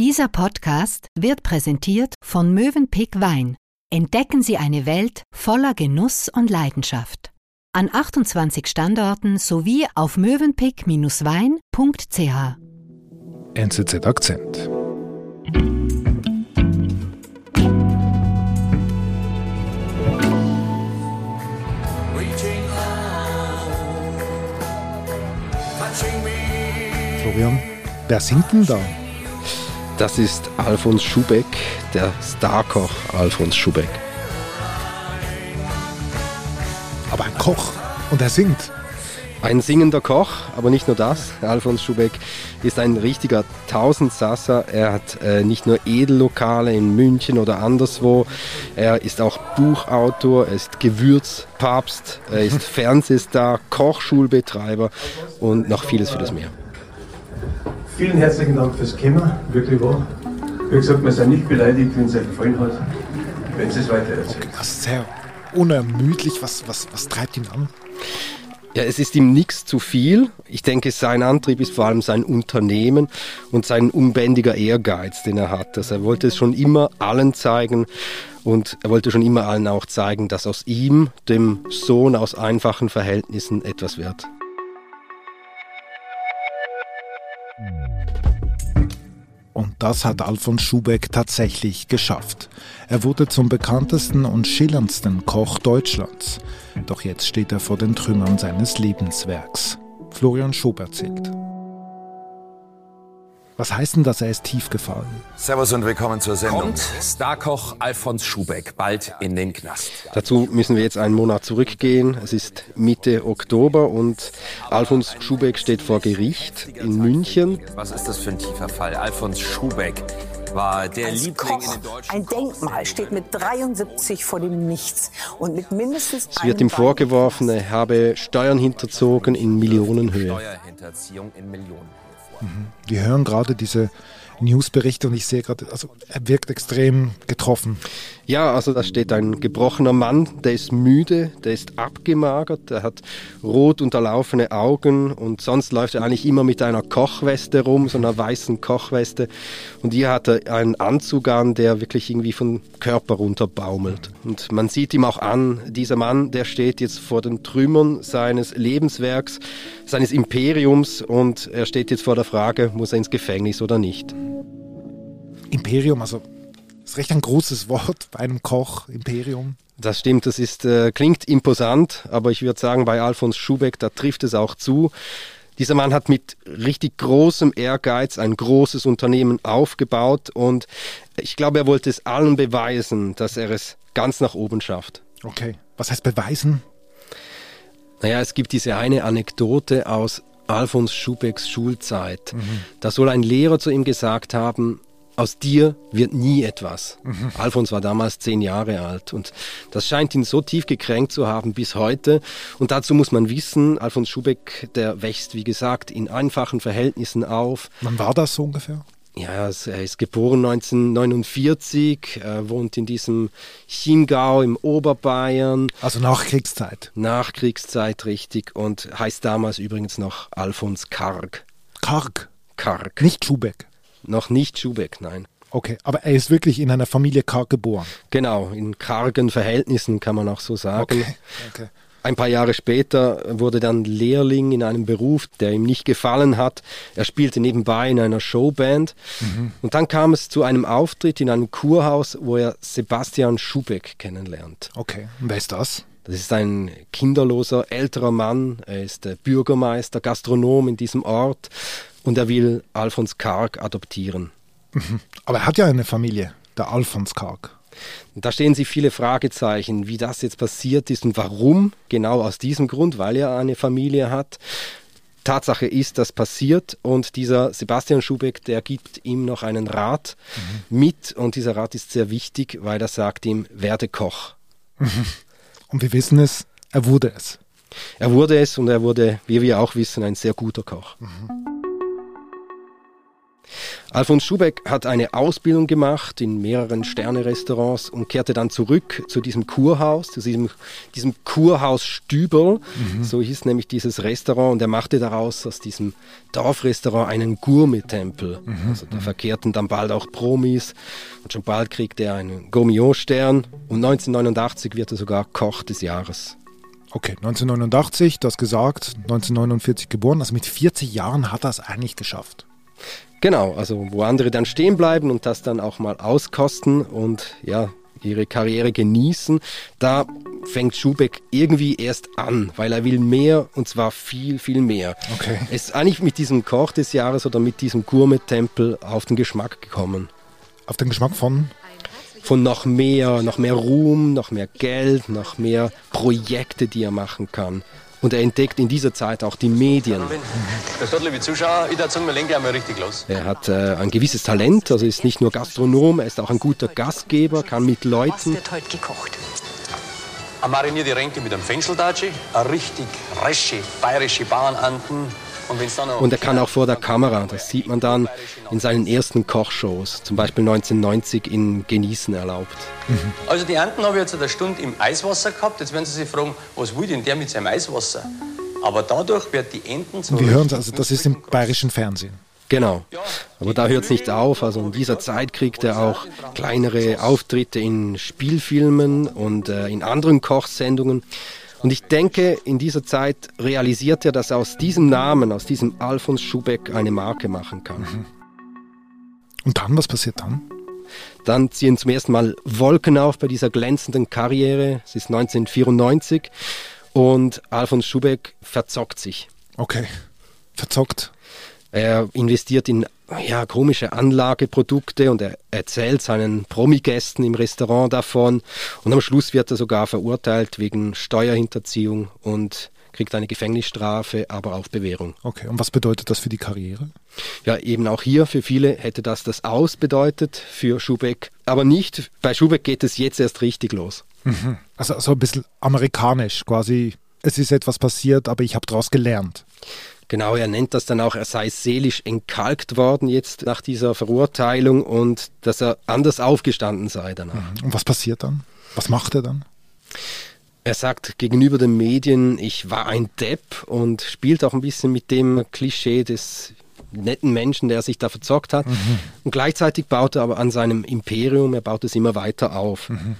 Dieser Podcast wird präsentiert von Mövenpick Wein. Entdecken Sie eine Welt voller Genuss und Leidenschaft. An 28 Standorten sowie auf mövenpick-wein.ch. NZZ Akzent. Florian, wer singt denn da? Das ist Alfons Schubeck, der Starkoch Alfons Schubeck. Aber ein Koch und er singt. Ein singender Koch, aber nicht nur das. Alfons Schubeck ist ein richtiger Tausendsasser. Er hat äh, nicht nur Edellokale in München oder anderswo, er ist auch Buchautor, er ist Gewürzpapst, er ist Fernsehstar, Kochschulbetreiber und noch vieles, vieles mehr. Vielen herzlichen Dank fürs Kommen, wirklich wahr. Wie gesagt, wir sind nicht beleidigt, wenn es euch gefallen hat. Wenn Sie es weiter erzählen. Das ist sehr unermüdlich. Was, was, was treibt ihn an? Ja, es ist ihm nichts zu viel. Ich denke, sein Antrieb ist vor allem sein Unternehmen und sein unbändiger Ehrgeiz, den er hat. Also er wollte es schon immer allen zeigen und er wollte schon immer allen auch zeigen, dass aus ihm, dem Sohn aus einfachen Verhältnissen, etwas wird. Und das hat Alfons Schubeck tatsächlich geschafft. Er wurde zum bekanntesten und schillerndsten Koch Deutschlands. Doch jetzt steht er vor den Trümmern seines Lebenswerks. Florian Schob erzählt. Was heißt denn das, er ist tief gefallen? Servus und willkommen zur Sendung. Kommt Starkoch Alfons Schubeck bald in den Knast. Dazu müssen wir jetzt einen Monat zurückgehen. Es ist Mitte Oktober und Alfons Schubeck steht vor Gericht in München. Was ist das für ein tiefer Fall? Alfons Schubeck war der Als Liebling Koch, in den deutschen ein Denkmal, steht mit 73 vor dem Nichts und mit mindestens Es wird ihm vorgeworfen, er habe Steuern hinterzogen in Millionenhöhe. Steuerhinterziehung in Millionen. Wir hören gerade diese Newsberichte und ich sehe gerade, also er wirkt extrem getroffen. Ja, also da steht ein gebrochener Mann, der ist müde, der ist abgemagert, der hat rot unterlaufene Augen und sonst läuft er eigentlich immer mit einer Kochweste rum, so einer weißen Kochweste. Und hier hat er einen Anzug an, der wirklich irgendwie vom Körper runterbaumelt. Und man sieht ihm auch an, dieser Mann, der steht jetzt vor den Trümmern seines Lebenswerks, seines Imperiums und er steht jetzt vor der Frage, muss er ins Gefängnis oder nicht. Imperium, also ist recht ein großes Wort bei einem Koch, Imperium. Das stimmt, das ist, äh, klingt imposant, aber ich würde sagen, bei Alfons Schubeck, da trifft es auch zu. Dieser Mann hat mit richtig großem Ehrgeiz ein großes Unternehmen aufgebaut und ich glaube, er wollte es allen beweisen, dass er es ganz nach oben schafft. Okay, was heißt beweisen? Naja, es gibt diese eine Anekdote aus Alfons Schubecks Schulzeit. Da soll ein Lehrer zu ihm gesagt haben, aus dir wird nie etwas. Alfons war damals zehn Jahre alt und das scheint ihn so tief gekränkt zu haben bis heute. Und dazu muss man wissen, Alfons Schubeck, der wächst, wie gesagt, in einfachen Verhältnissen auf. Wann war das so ungefähr? Ja, er ist geboren 1949, er wohnt in diesem Chiemgau im Oberbayern, Also Nachkriegszeit. Nachkriegszeit richtig und heißt damals übrigens noch Alfons Karg. Karg, Karg. nicht Schubeck. Noch nicht Schubeck, nein. Okay, aber er ist wirklich in einer Familie Karg geboren. Genau, in kargen Verhältnissen kann man auch so sagen. Okay, okay. Ein paar Jahre später wurde dann Lehrling in einem Beruf, der ihm nicht gefallen hat. Er spielte nebenbei in einer Showband. Und dann kam es zu einem Auftritt in einem Kurhaus, wo er Sebastian Schubeck kennenlernt. Okay, und wer ist das? Das ist ein kinderloser älterer Mann. Er ist Bürgermeister, Gastronom in diesem Ort und er will Alfons Karg adoptieren. Aber er hat ja eine Familie, der Alfons Karg. Da stehen sich viele Fragezeichen, wie das jetzt passiert ist und warum. Genau aus diesem Grund, weil er eine Familie hat. Tatsache ist, das passiert und dieser Sebastian Schubeck, der gibt ihm noch einen Rat mit und dieser Rat ist sehr wichtig, weil er sagt ihm, werde Koch. Und wir wissen es, er wurde es. Er wurde es und er wurde, wie wir auch wissen, ein sehr guter Koch. Alfons Schubeck hat eine Ausbildung gemacht in mehreren Sterne-Restaurants und kehrte dann zurück zu diesem Kurhaus, zu diesem, diesem Kurhaus Stüberl, mhm. so hieß nämlich dieses Restaurant und er machte daraus aus diesem Dorfrestaurant einen Gourmet-Tempel. Mhm. Also da verkehrten dann bald auch Promis und schon bald kriegte er einen Gourmillon-Stern und 1989 wird er sogar Koch des Jahres. Okay, 1989, das gesagt, 1949 geboren, also mit 40 Jahren hat er es eigentlich geschafft. Genau, also wo andere dann stehen bleiben und das dann auch mal auskosten und ja, ihre Karriere genießen, da fängt Schubeck irgendwie erst an, weil er will mehr und zwar viel, viel mehr. Okay. Er ist eigentlich mit diesem Koch des Jahres oder mit diesem Gourmet-Tempel auf den Geschmack gekommen. Auf den Geschmack von? Von noch mehr, noch mehr Ruhm, noch mehr Geld, noch mehr Projekte, die er machen kann. Und er entdeckt in dieser Zeit auch die Medien. Grüß Gott, liebe Zuschauer, ich dazu, wir legen einmal richtig los. Er hat äh, ein gewisses Talent, also ist nicht nur Gastronom, er ist auch ein guter Gastgeber, kann mit Leuten. Was wird heute gekocht? Eine marinierte Ränke mit einem Fenchel-Daci, eine richtig resche bayerische Bauernanten und er kann auch vor der Kamera, das sieht man dann in seinen ersten Kochshows, zum Beispiel 1990 in Genießen erlaubt. Mhm. Also die Enten habe ich jetzt eine Stunde im Eiswasser gehabt. Jetzt werden Sie sich fragen, was will denn der mit seinem Eiswasser? Aber dadurch wird die Enten so. Wir hören es, also das ist im bayerischen Fernsehen. Genau. Aber da hört es nicht auf. Also in dieser Zeit kriegt er auch kleinere Auftritte in Spielfilmen und äh, in anderen Kochsendungen. Und ich denke, in dieser Zeit realisiert er, dass er aus diesem Namen, aus diesem Alfons Schubeck eine Marke machen kann. Mhm. Und dann, was passiert dann? Dann ziehen zum ersten Mal Wolken auf bei dieser glänzenden Karriere. Es ist 1994 und Alfons Schubeck verzockt sich. Okay, verzockt. Er investiert in ja, komische Anlageprodukte und er erzählt seinen Promi-Gästen im Restaurant davon. Und am Schluss wird er sogar verurteilt wegen Steuerhinterziehung und kriegt eine Gefängnisstrafe, aber auch Bewährung. Okay, und was bedeutet das für die Karriere? Ja, eben auch hier für viele hätte das das Aus bedeutet, für Schubeck. Aber nicht, bei Schubeck geht es jetzt erst richtig los. Mhm. Also so ein bisschen amerikanisch quasi. Es ist etwas passiert, aber ich habe daraus gelernt. Genau, er nennt das dann auch, er sei seelisch entkalkt worden jetzt nach dieser Verurteilung und dass er anders aufgestanden sei danach. Mhm. Und was passiert dann? Was macht er dann? Er sagt gegenüber den Medien, ich war ein Depp und spielt auch ein bisschen mit dem Klischee des netten Menschen, der sich da verzockt hat. Mhm. Und gleichzeitig baut er aber an seinem Imperium, er baut es immer weiter auf. Mhm.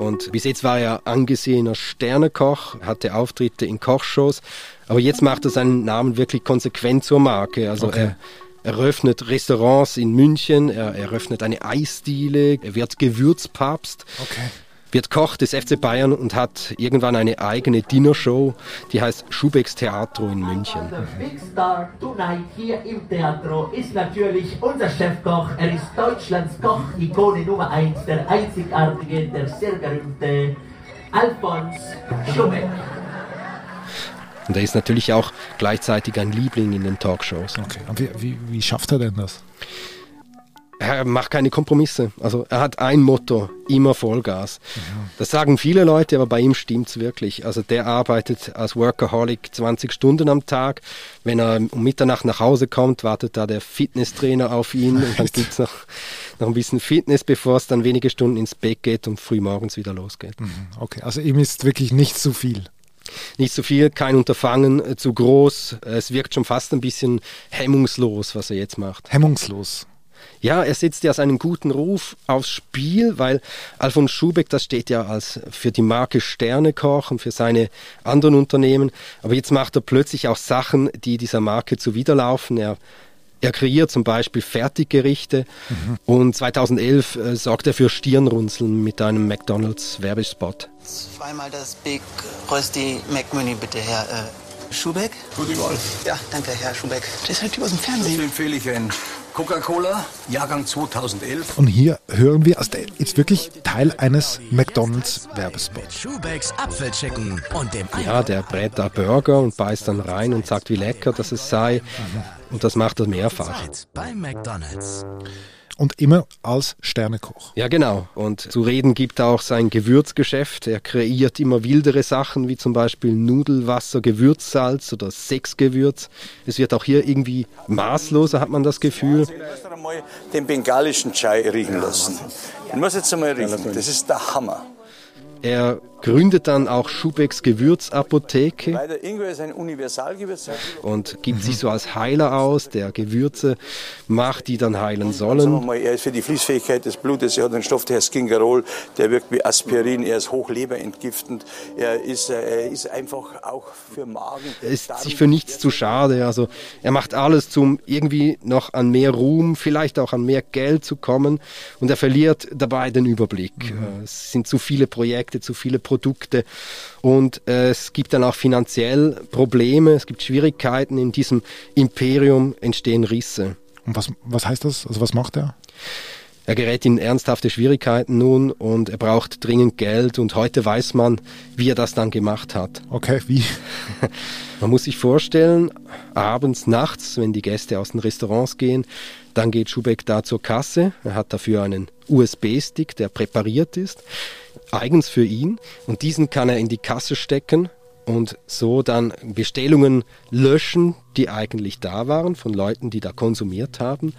Und bis jetzt war er angesehener Sternekoch, hatte Auftritte in Kochshows, aber jetzt macht er seinen Namen wirklich konsequent zur Marke. Also okay. er eröffnet Restaurants in München, er eröffnet eine Eisdiele, er wird Gewürzpapst. Okay wird Koch des FC Bayern und hat irgendwann eine eigene Dinnershow, die heißt Schubecks Theatro in München. Der Big Star tonight hier im Theatro ist natürlich unser Chefkoch. Er ist Deutschlands Koch-Ikone Nummer 1, der einzigartige, der sehr berühmte Alfons Schubeck. Und er ist natürlich auch gleichzeitig ein Liebling in den Talkshows. Okay, und wie, wie, wie schafft er denn das? Er macht keine Kompromisse. Also er hat ein Motto, immer Vollgas. Ja. Das sagen viele Leute, aber bei ihm stimmt es wirklich. Also der arbeitet als Workaholic 20 Stunden am Tag. Wenn er um Mitternacht nach Hause kommt, wartet da der Fitnesstrainer auf ihn und dann gibt es noch, noch ein bisschen Fitness, bevor es dann wenige Stunden ins Bett geht und früh morgens wieder losgeht. Mhm. Okay, also ihm ist wirklich nicht zu viel. Nicht zu viel, kein Unterfangen, äh, zu groß. Es wirkt schon fast ein bisschen hemmungslos, was er jetzt macht. Hemmungslos. Ja, er setzt ja seinen guten Ruf aufs Spiel, weil Alfons Schubeck, das steht ja als für die Marke Sternekoch und für seine anderen Unternehmen. Aber jetzt macht er plötzlich auch Sachen, die dieser Marke zuwiderlaufen. Er er kreiert zum Beispiel Fertiggerichte mhm. und 2011 äh, sorgt er für Stirnrunzeln mit einem McDonalds-Werbespot. Zweimal das Big Rösti McMünny bitte, Herr äh, Schubeck. Guten Wolf. Ja, danke, Herr Schubeck. Das ist halt aus dem Fernsehen. Das empfehle ich ein Coca-Cola, Jahrgang 2011. Und hier hören wir, also der ist wirklich Teil eines McDonalds-Werbespots. Ja, der brät da Burger und beißt dann rein und sagt, wie lecker das es sei. Mhm. Und das macht er mehrfach. Bei McDonalds. Und immer als Sternekoch. Ja, genau. Und zu reden gibt auch sein Gewürzgeschäft. Er kreiert immer wildere Sachen, wie zum Beispiel Nudelwasser, Gewürzsalz oder Sechsgewürz. Es wird auch hier irgendwie maßloser, hat man das Gefühl. Den bengalischen Chai riechen lassen. Den muss jetzt einmal riechen. Das ist der Hammer. Er gründet dann auch Schubecks Gewürzapotheke. Weil der Ingwer ist ein Universalgewürz. Und gibt sich so als Heiler aus, der Gewürze macht, die dann heilen sollen. Mal, er ist für die Fließfähigkeit des Blutes, er hat einen Stoff, der heißt Gingerol, der wirkt wie Aspirin, er ist hochleberentgiftend, er ist, äh, er ist einfach auch für Magen. Er ist sich für nichts zu schade. Also er macht alles, zum irgendwie noch an mehr Ruhm, vielleicht auch an mehr Geld zu kommen. Und er verliert dabei den Überblick. Mhm. Es sind zu viele Projekte, zu viele. Produkte. Und äh, es gibt dann auch finanziell Probleme, es gibt Schwierigkeiten. In diesem Imperium entstehen Risse. Und was, was heißt das? Also was macht er? Er gerät in ernsthafte Schwierigkeiten nun und er braucht dringend Geld und heute weiß man, wie er das dann gemacht hat. Okay, wie? Man muss sich vorstellen, abends, nachts, wenn die Gäste aus den Restaurants gehen, dann geht Schubeck da zur Kasse. Er hat dafür einen USB-Stick, der präpariert ist, eigens für ihn. Und diesen kann er in die Kasse stecken und so dann Bestellungen löschen, die eigentlich da waren von Leuten, die da konsumiert haben.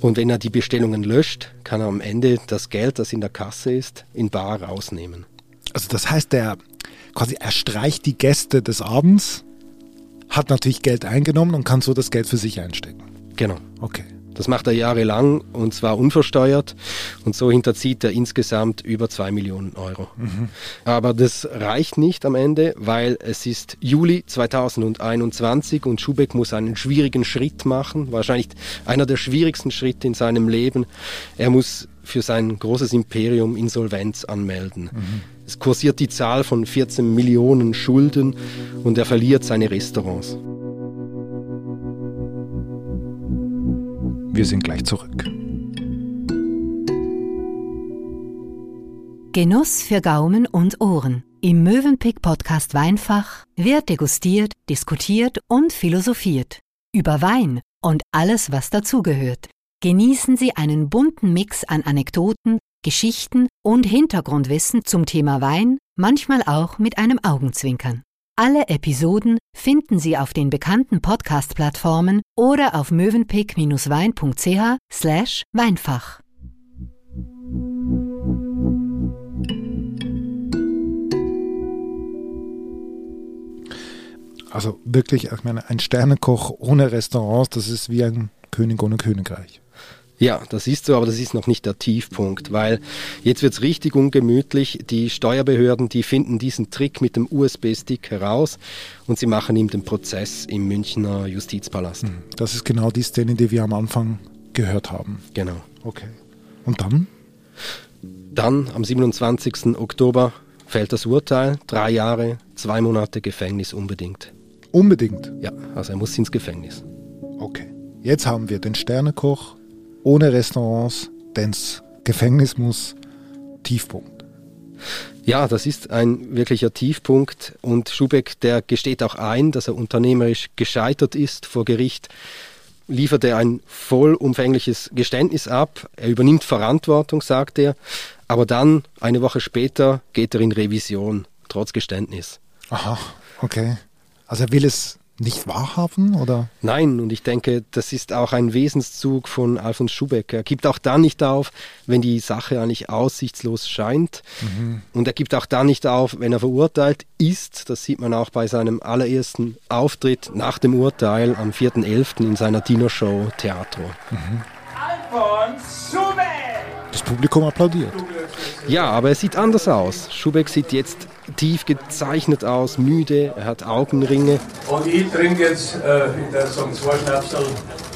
Und wenn er die Bestellungen löscht, kann er am Ende das Geld, das in der Kasse ist, in Bar rausnehmen. Also das heißt, er quasi er streicht die Gäste des Abends, hat natürlich Geld eingenommen und kann so das Geld für sich einstecken. Genau. Okay. Das macht er jahrelang und zwar unversteuert und so hinterzieht er insgesamt über zwei Millionen Euro. Mhm. Aber das reicht nicht am Ende, weil es ist Juli 2021 und Schubeck muss einen schwierigen Schritt machen, wahrscheinlich einer der schwierigsten Schritte in seinem Leben. Er muss für sein großes Imperium Insolvenz anmelden. Mhm. Es kursiert die Zahl von 14 Millionen Schulden und er verliert seine Restaurants. Wir sind gleich zurück. Genuss für Gaumen und Ohren. Im Mövenpick Podcast Weinfach wird degustiert, diskutiert und philosophiert. Über Wein und alles, was dazugehört. Genießen Sie einen bunten Mix an Anekdoten, Geschichten und Hintergrundwissen zum Thema Wein, manchmal auch mit einem Augenzwinkern. Alle Episoden finden Sie auf den bekannten Podcast-Plattformen oder auf mövenpick-wein.ch slash Weinfach. Also wirklich, ich meine, ein Sternekoch ohne Restaurants, das ist wie ein König ohne Königreich. Ja, das ist so, aber das ist noch nicht der Tiefpunkt, weil jetzt wird's richtig ungemütlich. Die Steuerbehörden, die finden diesen Trick mit dem USB-Stick heraus und sie machen ihm den Prozess im Münchner Justizpalast. Hm, das ist genau die Szene, die wir am Anfang gehört haben. Genau. Okay. Und dann? Dann, am 27. Oktober, fällt das Urteil. Drei Jahre, zwei Monate Gefängnis unbedingt. Unbedingt? Ja, also er muss ins Gefängnis. Okay. Jetzt haben wir den Sternekoch, ohne Restaurants, denn das Gefängnis muss Tiefpunkt. Ja, das ist ein wirklicher Tiefpunkt und Schubeck, der gesteht auch ein, dass er unternehmerisch gescheitert ist vor Gericht, liefert er ein vollumfängliches Geständnis ab, er übernimmt Verantwortung, sagt er, aber dann, eine Woche später, geht er in Revision, trotz Geständnis. Aha, okay. Also er will es nicht wahrhaben? Oder? Nein, und ich denke, das ist auch ein Wesenszug von Alfons Schubeck. Er gibt auch dann nicht auf, wenn die Sache eigentlich aussichtslos scheint. Mhm. Und er gibt auch dann nicht auf, wenn er verurteilt ist. Das sieht man auch bei seinem allerersten Auftritt nach dem Urteil am 4.11. in seiner Dino-Show Theatro. Mhm. Alfons Schubeck! Das Publikum applaudiert. Ja, aber er sieht anders aus. Schubeck sieht jetzt tief gezeichnet aus, müde, er hat Augenringe. Und ich trinke jetzt, äh, ich darf sagen, zwei Schnapsel,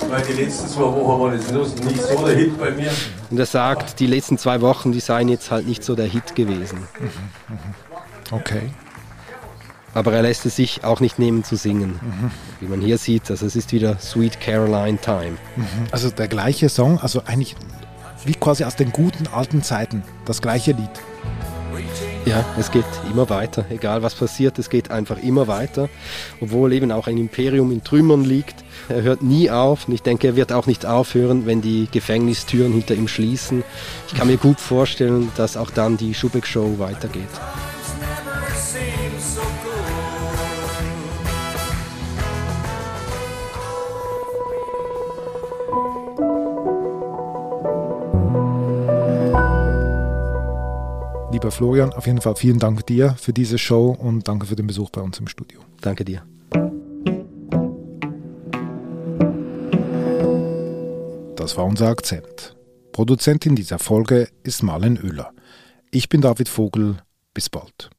weil die letzten zwei Wochen waren jetzt nicht so der Hit bei mir. Und er sagt, die letzten zwei Wochen, die seien jetzt halt nicht so der Hit gewesen. Okay. Aber er lässt es sich auch nicht nehmen zu singen. Mhm. Wie man hier sieht, also es ist wieder Sweet Caroline Time. Also der gleiche Song, also eigentlich wie quasi aus den guten alten Zeiten, das gleiche Lied. Ja, es geht immer weiter. Egal was passiert, es geht einfach immer weiter. Obwohl eben auch ein Imperium in Trümmern liegt. Er hört nie auf und ich denke, er wird auch nicht aufhören, wenn die Gefängnistüren hinter ihm schließen. Ich kann mir gut vorstellen, dass auch dann die Schubeck-Show weitergeht. Lieber Florian, auf jeden Fall vielen Dank dir für diese Show und danke für den Besuch bei uns im Studio. Danke dir. Das war unser Akzent. Produzentin dieser Folge ist Marlen Oehler. Ich bin David Vogel. Bis bald.